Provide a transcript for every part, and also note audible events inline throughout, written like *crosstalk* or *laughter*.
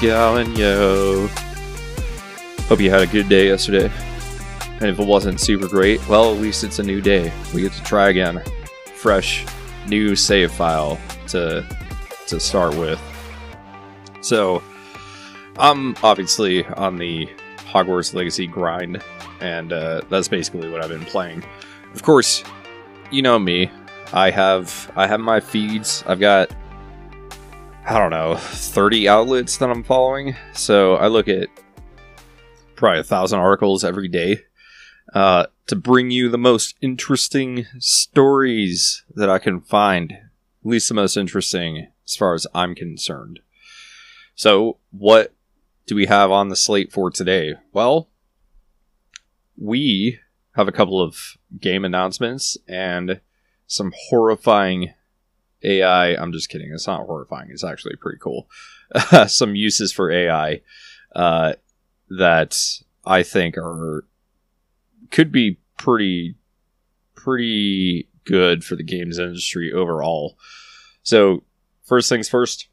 How's yo? Hope you had a good day yesterday. And if it wasn't super great, well, at least it's a new day. We get to try again. Fresh, new save file to to start with. So, I'm obviously on the Hogwarts Legacy grind, and uh, that's basically what I've been playing. Of course, you know me. I have I have my feeds. I've got I don't know, 30 outlets that I'm following. So I look at probably a thousand articles every day uh, to bring you the most interesting stories that I can find. At least the most interesting as far as I'm concerned. So, what do we have on the slate for today? Well, we have a couple of game announcements and some horrifying AI. I'm just kidding. It's not horrifying. It's actually pretty cool. *laughs* some uses for AI uh, that I think are could be pretty pretty good for the games industry overall. So, first things first.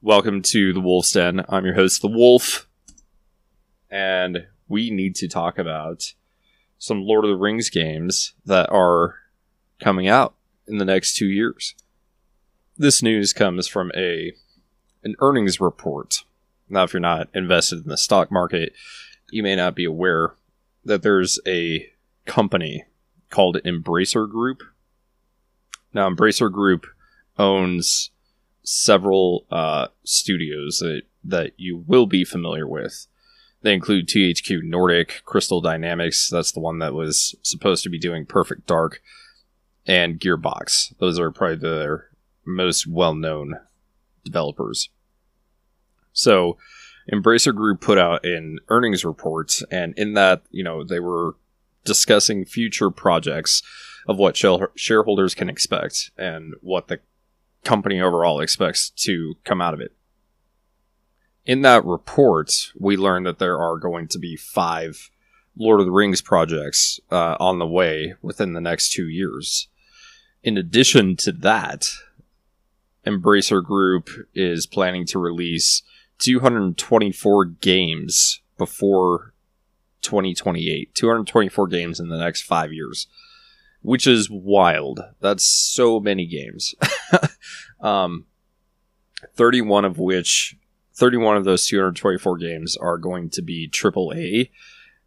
Welcome to the Wolf's Den. I'm your host, the Wolf, and we need to talk about some Lord of the Rings games that are coming out in the next two years. This news comes from a an earnings report. Now, if you're not invested in the stock market, you may not be aware that there's a company called Embracer Group. Now, Embracer Group owns several uh, studios that, that you will be familiar with. They include THQ Nordic, Crystal Dynamics, that's the one that was supposed to be doing Perfect Dark, and Gearbox. Those are probably their most well known developers. So, Embracer Group put out an earnings report, and in that, you know, they were discussing future projects of what shareholders can expect and what the company overall expects to come out of it. In that report, we learned that there are going to be five Lord of the Rings projects uh, on the way within the next two years. In addition to that, Embracer Group is planning to release 224 games before 2028. 224 games in the next five years, which is wild. That's so many games. *laughs* um, 31 of which, 31 of those 224 games are going to be AAA.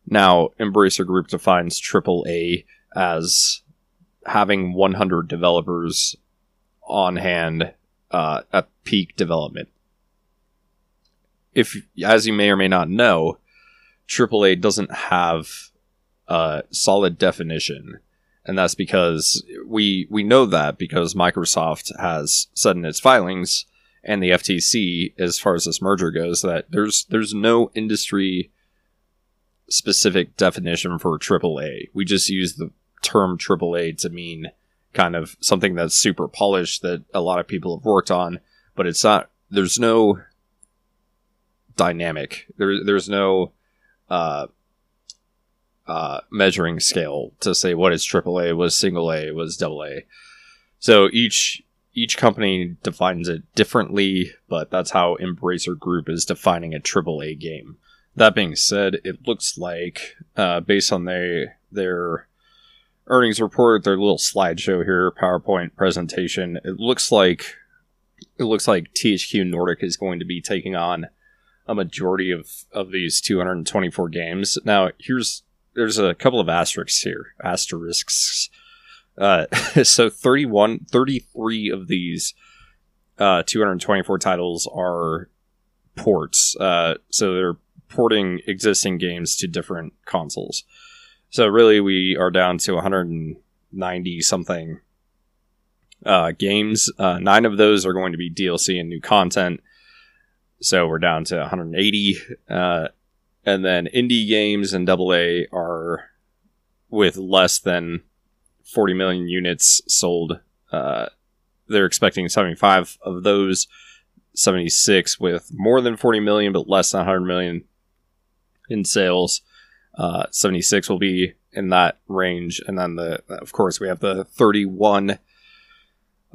Now, Embracer Group defines AAA as having 100 developers on hand uh, at peak development. If, as you may or may not know, AAA doesn't have a solid definition, and that's because we we know that because Microsoft has said in its filings and the FTC, as far as this merger goes, that there's there's no industry specific definition for AAA. We just use the term AAA to mean kind of something that's super polished that a lot of people have worked on, but it's not. There's no dynamic. There, there's no uh, uh, measuring scale to say what is AAA, was single A, was double A. So each each company defines it differently, but that's how Embracer Group is defining a AAA game. That being said, it looks like, uh, based on their their earnings report, their little slideshow here, PowerPoint presentation. It looks like it looks like THQ Nordic is going to be taking on a majority of of these 224 games. Now, here's there's a couple of asterisks here. Asterisks. Uh, *laughs* so 31, 33 of these uh, 224 titles are ports. Uh, so they're porting existing games to different consoles. So really, we are down to 190 something uh, games. Uh, nine of those are going to be DLC and new content. So we're down to 180. Uh, and then indie games and AA are with less than 40 million units sold. Uh, they're expecting 75 of those, 76 with more than 40 million but less than 100 million in sales. Uh, 76 will be in that range, and then the of course we have the 31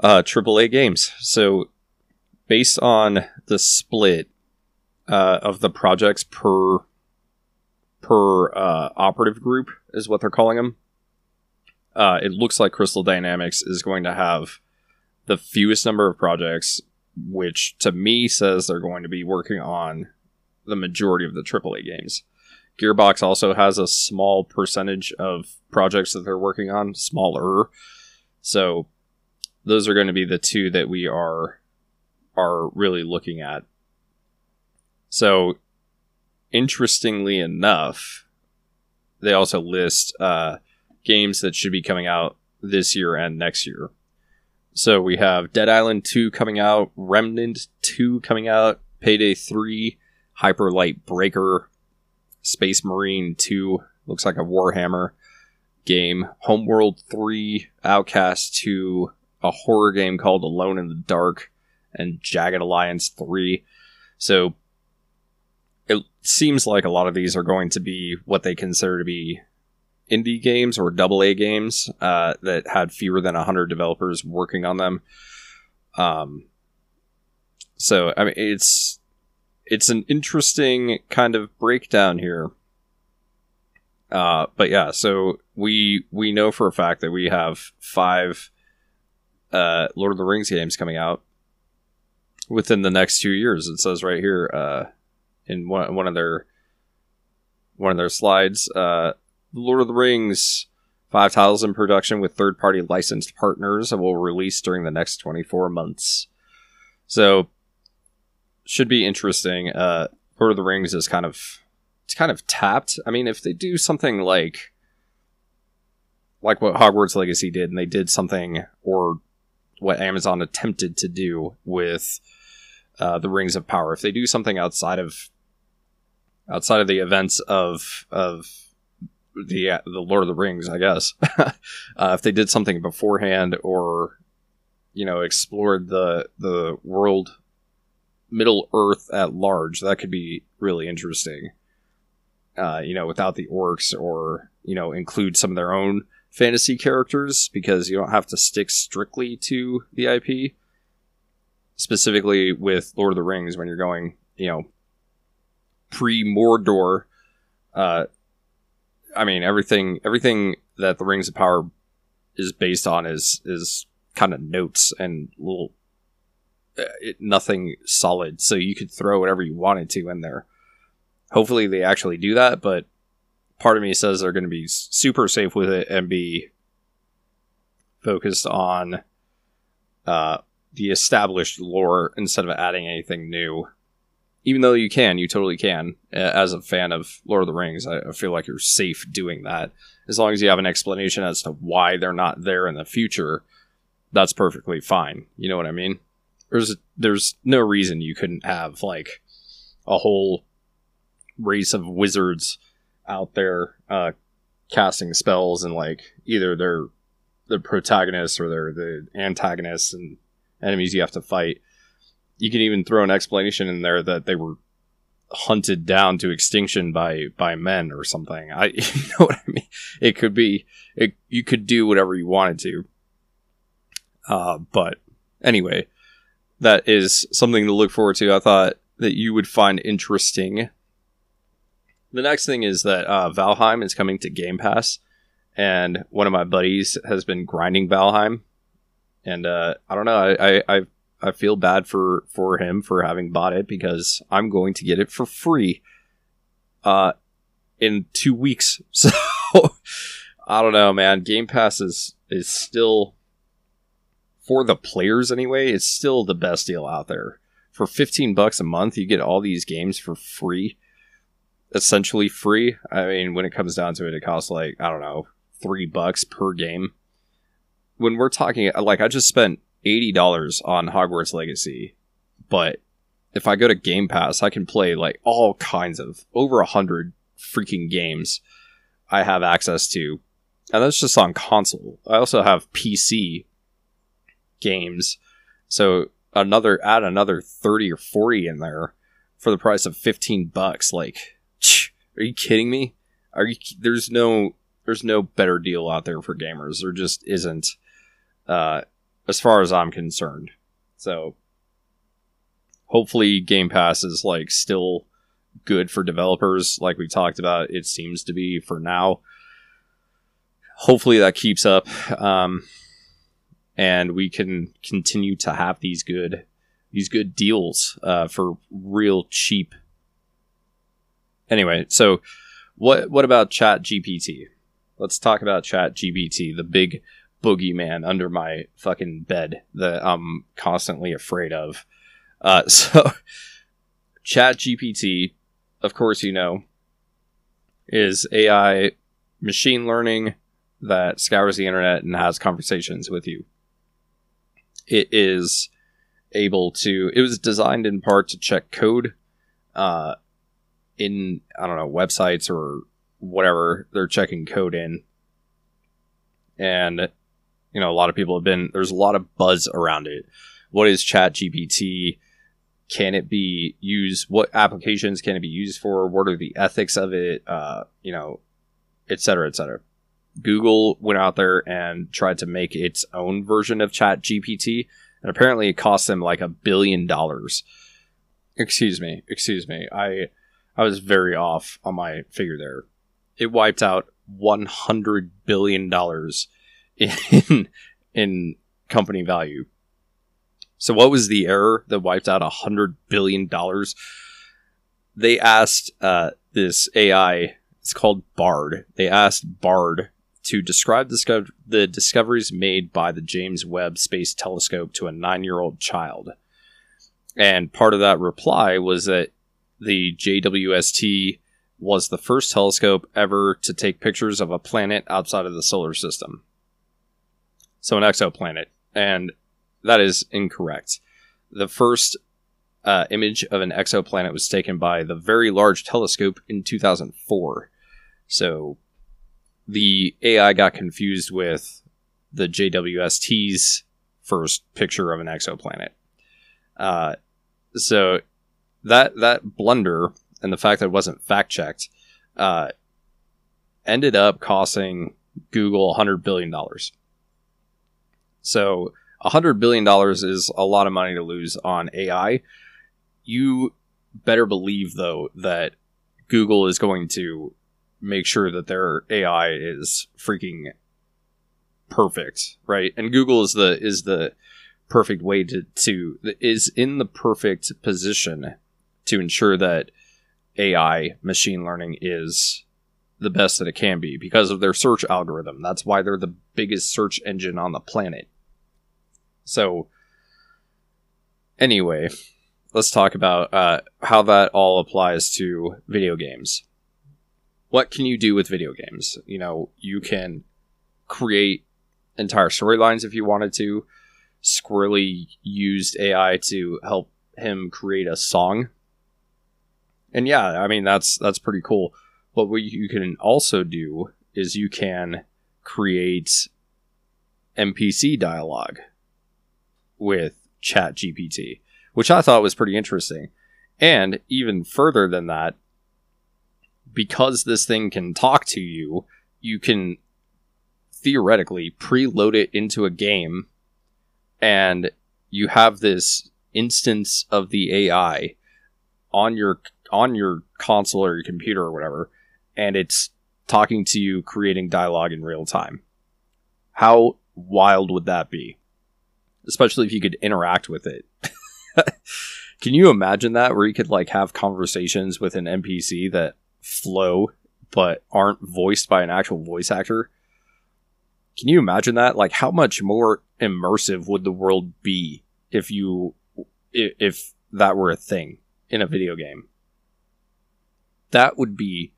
uh, AAA games. So based on the split uh, of the projects per per uh, operative group is what they're calling them. Uh, it looks like Crystal Dynamics is going to have the fewest number of projects, which to me says they're going to be working on the majority of the AAA games. Gearbox also has a small percentage of projects that they're working on, smaller. So those are going to be the two that we are are really looking at. So interestingly enough, they also list uh, games that should be coming out this year and next year. So we have Dead Island 2 coming out, Remnant 2 coming out, Payday 3, Hyper Light Breaker, Space Marine 2, looks like a Warhammer game, Homeworld 3, Outcast 2, a horror game called Alone in the Dark, and Jagged Alliance 3. So it seems like a lot of these are going to be what they consider to be indie games or double A games uh, that had fewer than 100 developers working on them. Um, so I mean, it's it's an interesting kind of breakdown here. Uh, but yeah, so we we know for a fact that we have five uh, Lord of the Rings games coming out within the next two years. It says right here uh, in one, one of their one of their slides. Uh, Lord of the Rings, five titles in production with third party licensed partners and will release during the next 24 months. So, should be interesting. Uh, Lord of the Rings is kind of it's kind of tapped. I mean, if they do something like like what Hogwarts Legacy did, and they did something, or what Amazon attempted to do with uh, the Rings of Power, if they do something outside of outside of the events of of the uh, the Lord of the Rings, I guess. *laughs* uh, if they did something beforehand, or you know, explored the the world, Middle Earth at large, that could be really interesting. Uh, you know, without the orcs, or you know, include some of their own fantasy characters because you don't have to stick strictly to the IP. Specifically with Lord of the Rings, when you're going, you know, pre Mordor, uh, I mean everything everything that the Rings of Power is based on is is kind of notes and little it, nothing solid. So you could throw whatever you wanted to in there. Hopefully they actually do that, but part of me says they're going to be super safe with it and be focused on uh, the established lore instead of adding anything new even though you can, you totally can. As a fan of Lord of the Rings, I feel like you're safe doing that. As long as you have an explanation as to why they're not there in the future, that's perfectly fine. You know what I mean? There's there's no reason you couldn't have like a whole race of wizards out there uh, casting spells and like either they're the protagonists or they're the antagonists and enemies you have to fight you can even throw an explanation in there that they were hunted down to extinction by by men or something. I *laughs* you know what I mean. It could be it. You could do whatever you wanted to. Uh, but anyway, that is something to look forward to. I thought that you would find interesting. The next thing is that uh, Valheim is coming to Game Pass, and one of my buddies has been grinding Valheim, and uh, I don't know. I, I I feel bad for for him for having bought it because I'm going to get it for free uh in 2 weeks. *laughs* So I don't know, man. Game Pass is is still for the players anyway, it's still the best deal out there. For 15 bucks a month, you get all these games for free. Essentially free. I mean, when it comes down to it, it costs like, I don't know, 3 bucks per game. When we're talking like I just spent $80 on Hogwarts Legacy, but if I go to Game Pass, I can play like all kinds of over a hundred freaking games I have access to. And that's just on console. I also have PC games. So another add another 30 or 40 in there for the price of 15 bucks. Like, are you kidding me? Are you there's no there's no better deal out there for gamers. There just isn't. Uh as far as I'm concerned. So hopefully Game Pass is like still good for developers like we talked about it seems to be for now hopefully that keeps up um, and we can continue to have these good these good deals uh, for real cheap. Anyway so what what about chat gpt let's talk about chat gpt the big boogeyman under my fucking bed that i'm constantly afraid of. Uh, *laughs* so chat gpt of course you know, is AI machine learning that scours the internet and has conversations with you. It is able to, it was designed in part to check code uh, in, I don't know, websites or whatever they're checking code in. And, you know, a lot of people have been, there's a lot of buzz around it. What is Chat GPT? can it be used what applications can it be used for what are the ethics of it uh, you know et cetera et cetera google went out there and tried to make its own version of chat gpt and apparently it cost them like a billion dollars excuse me excuse me i i was very off on my figure there it wiped out 100 billion dollars in *laughs* in company value so, what was the error that wiped out a hundred billion dollars? They asked uh, this AI. It's called Bard. They asked Bard to describe the discoveries made by the James Webb Space Telescope to a nine-year-old child. And part of that reply was that the JWST was the first telescope ever to take pictures of a planet outside of the solar system. So an exoplanet. And that is incorrect. The first uh, image of an exoplanet was taken by the Very Large Telescope in 2004. So the AI got confused with the JWST's first picture of an exoplanet. Uh, so that that blunder and the fact that it wasn't fact checked uh, ended up costing Google 100 billion dollars. So $100 billion is a lot of money to lose on AI. You better believe, though, that Google is going to make sure that their AI is freaking perfect, right? And Google is the is the perfect way to to is in the perfect position to ensure that AI machine learning is the best that it can be because of their search algorithm. That's why they're the biggest search engine on the planet. So, anyway, let's talk about uh, how that all applies to video games. What can you do with video games? You know, you can create entire storylines if you wanted to. Squirrely used AI to help him create a song. And yeah, I mean that's that's pretty cool. But what you can also do is you can create NPC dialogue with Chat GPT, which I thought was pretty interesting. And even further than that, because this thing can talk to you, you can theoretically preload it into a game and you have this instance of the AI on your on your console or your computer or whatever and it's talking to you creating dialogue in real time. How wild would that be? especially if you could interact with it. *laughs* Can you imagine that where you could like have conversations with an NPC that flow but aren't voiced by an actual voice actor? Can you imagine that? Like how much more immersive would the world be if you if that were a thing in a video game? That would be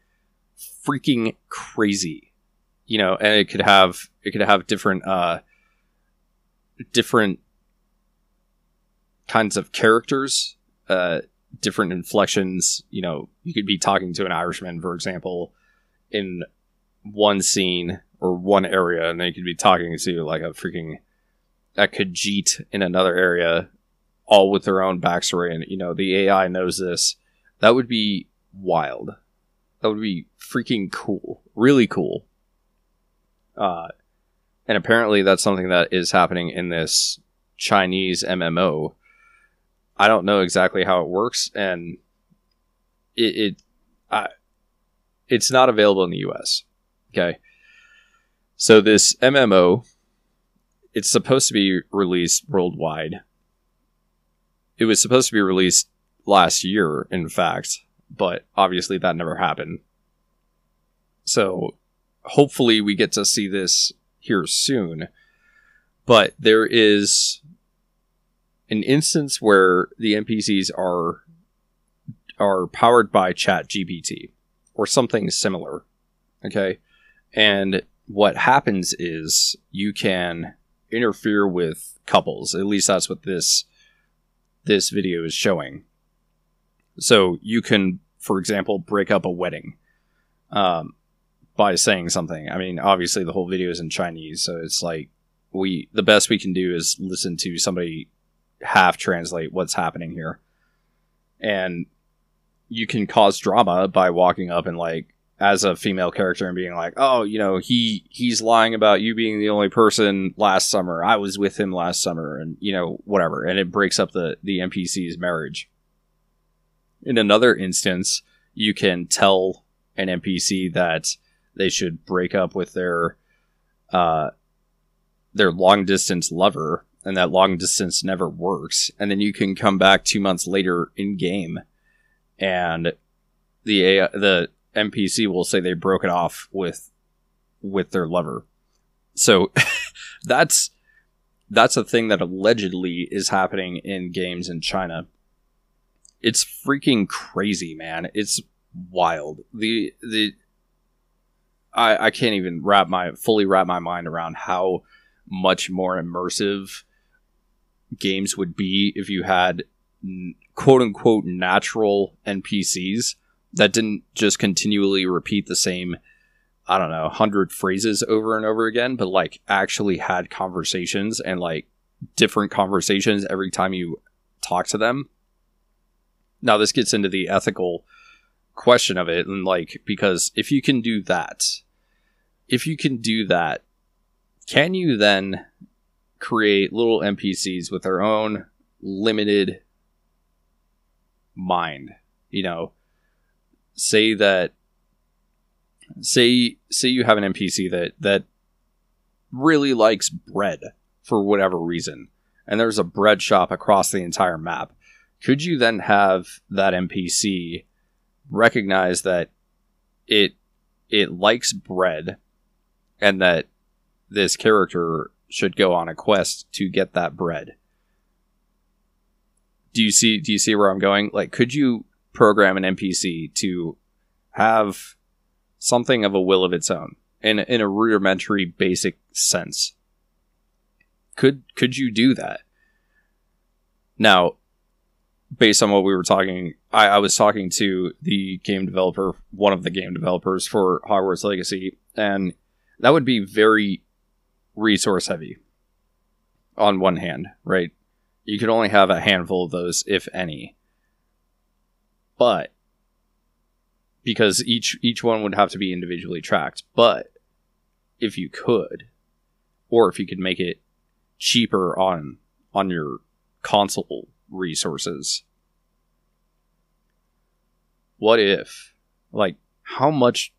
freaking crazy. You know, and it could have it could have different uh different kinds of characters, uh, different inflections. You know, you could be talking to an Irishman, for example, in one scene or one area, and they could be talking to like a freaking a Khajiit in another area, all with their own backstory. And you know, the AI knows this. That would be wild. That would be freaking cool. Really cool. Uh, and apparently that's something that is happening in this Chinese MMO. I don't know exactly how it works, and it, it I, it's not available in the U.S. Okay, so this MMO, it's supposed to be released worldwide. It was supposed to be released last year, in fact, but obviously that never happened. So hopefully we get to see this here soon. But there is an instance where the NPCs are are powered by Chat GPT or something similar. Okay. And what happens is you can interfere with couples. At least that's what this this video is showing. So you can, for example, break up a wedding um, by saying something. I mean, obviously the whole video is in Chinese, so it's like we the best we can do is listen to somebody half translate what's happening here, and you can cause drama by walking up and like as a female character and being like, "Oh, you know, he he's lying about you being the only person last summer. I was with him last summer and you know, whatever." And it breaks up the the NPC's marriage. In another instance, you can tell an NPC that they should break up with their uh their long distance lover and that long distance never works and then you can come back 2 months later in game and the AI, the NPC will say they broke it off with with their lover. So *laughs* that's that's a thing that allegedly is happening in games in China. It's freaking crazy, man. It's wild. The the I I can't even wrap my fully wrap my mind around how much more immersive games would be if you had quote unquote natural NPCs that didn't just continually repeat the same I don't know, 100 phrases over and over again, but like actually had conversations and like different conversations every time you talk to them. Now, this gets into the ethical question of it. And like, because if you can do that, if you can do that, can you then create little NPCs with their own limited mind? You know, say that say say you have an NPC that that really likes bread for whatever reason, and there's a bread shop across the entire map. Could you then have that NPC recognize that it it likes bread and that this character should go on a quest to get that bread? Do you see do you see where I'm going? Like could you program an NPC to have something of a will of its own in in a rudimentary basic sense. Could could you do that? Now, based on what we were talking, I, I was talking to the game developer, one of the game developers for Hogwarts Legacy, and that would be very resource heavy. On one hand, right? You could only have a handful of those, if any. But because each each one would have to be individually tracked. But if you could, or if you could make it cheaper on on your console resources, what if, like, how much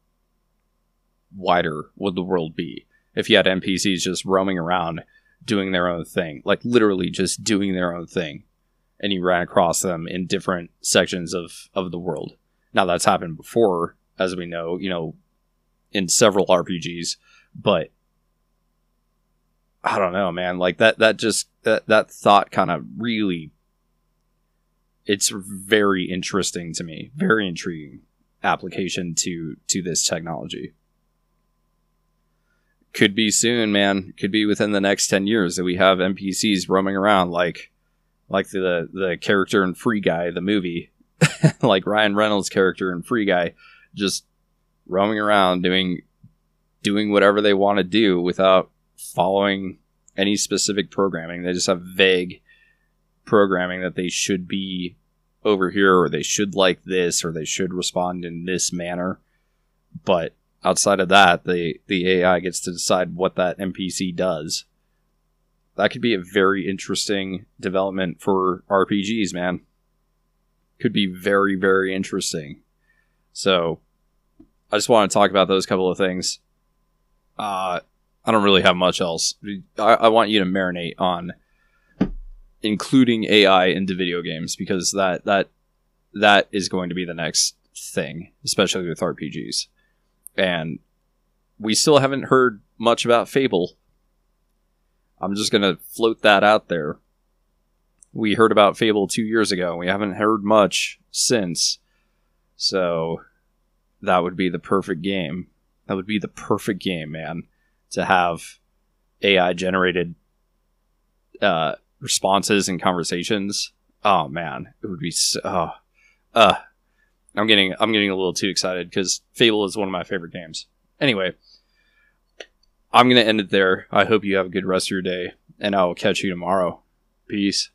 wider would the world be if you had NPCs just roaming around doing their own thing, like literally just doing their own thing, and you ran across them in different sections of of the world? Now that's happened before, as we know, you know, in several RPGs, but I don't know, man. Like that that just that that thought kind of really it's very interesting to me. Very intriguing application to to this technology. Could be soon, man. Could be within the next 10 years that we have NPCs roaming around like like the the character in Free Guy, the movie, *laughs* like Ryan Reynolds' character in Free Guy, just roaming around doing doing whatever they want to do without following any specific programming. They just have vague programming that they should be over here or they should like this or they should respond in this manner. But outside of that, the the AI gets to decide what that NPC does. that could be a very interesting development for RPGs, man. Could be very, very interesting. So, I just want to talk about those couple of things. Uh, I don't really have much else. I, I want you to marinate on including AI into video games because that that that is going to be the next thing, especially with RPGs. And we still haven't heard much about Fable. I'm just going to float that out there. We heard about Fable two years ago. We haven't heard much since. So that would be the perfect game. That would be the perfect game, man, to have AI generated uh, responses and conversations. Oh man, it would be so. Uh, I'm getting I'm getting a little too excited because Fable is one of my favorite games. Anyway, I'm gonna end it there. I hope you have a good rest of your day, and I will catch you tomorrow. Peace.